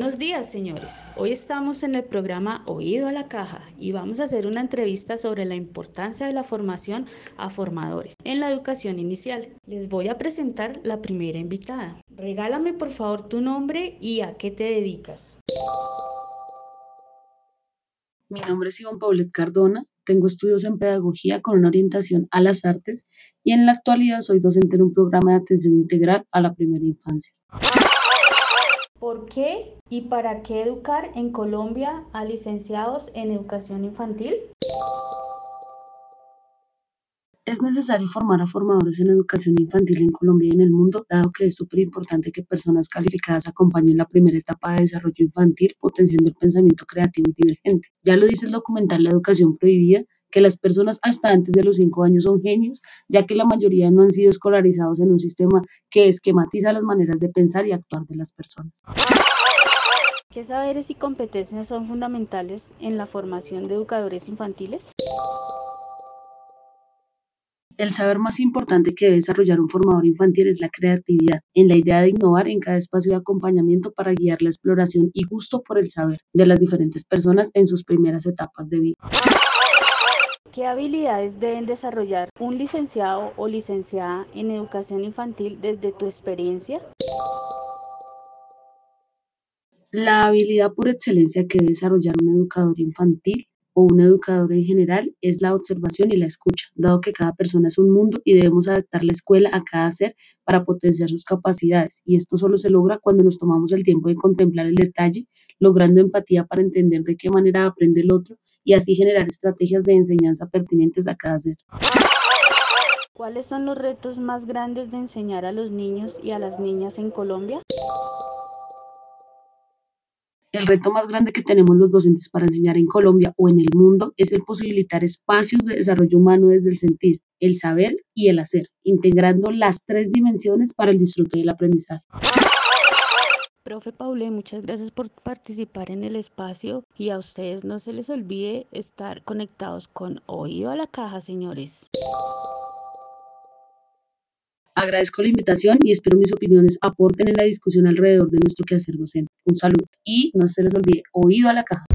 días, señores. Hoy estamos en el programa Oído a la Caja y vamos a hacer una entrevista sobre la importancia de la formación a formadores en la educación inicial. Les voy a presentar la primera invitada. Regálame por favor tu nombre y a qué te dedicas. Mi nombre es Iván Paulet Cardona, tengo estudios en pedagogía con una orientación a las artes y en la actualidad soy docente en un programa de atención integral a la primera infancia. ¿Por qué y para qué educar en Colombia a licenciados en educación infantil? Es necesario formar a formadores en educación infantil en Colombia y en el mundo, dado que es súper importante que personas calificadas acompañen la primera etapa de desarrollo infantil, potenciando el pensamiento creativo y divergente. Ya lo dice el documental La Educación Prohibida, que las personas hasta antes de los cinco años son genios, ya que la mayoría no han sido escolarizados en un sistema que esquematiza las maneras de pensar y actuar de las personas. ¿Qué saberes y competencias son fundamentales en la formación de educadores infantiles? El saber más importante que debe desarrollar un formador infantil es la creatividad, en la idea de innovar en cada espacio de acompañamiento para guiar la exploración y gusto por el saber de las diferentes personas en sus primeras etapas de vida. ¿Qué habilidades deben desarrollar un licenciado o licenciada en educación infantil desde tu experiencia? La habilidad por excelencia que debe desarrollar un educador infantil o un educador en general es la observación y la escucha, dado que cada persona es un mundo y debemos adaptar la escuela a cada ser para potenciar sus capacidades. Y esto solo se logra cuando nos tomamos el tiempo de contemplar el detalle, logrando empatía para entender de qué manera aprende el otro y así generar estrategias de enseñanza pertinentes a cada ser. ¿Cuáles son los retos más grandes de enseñar a los niños y a las niñas en Colombia? El reto más grande que tenemos los docentes para enseñar en Colombia o en el mundo es el posibilitar espacios de desarrollo humano desde el sentir, el saber y el hacer, integrando las tres dimensiones para el disfrute del aprendizaje. Profe Paule, muchas gracias por participar en el espacio y a ustedes no se les olvide estar conectados con Oído a la Caja, señores. Agradezco la invitación y espero mis opiniones aporten en la discusión alrededor de nuestro quehacer docente. Un saludo y no se les olvide, oído a la caja.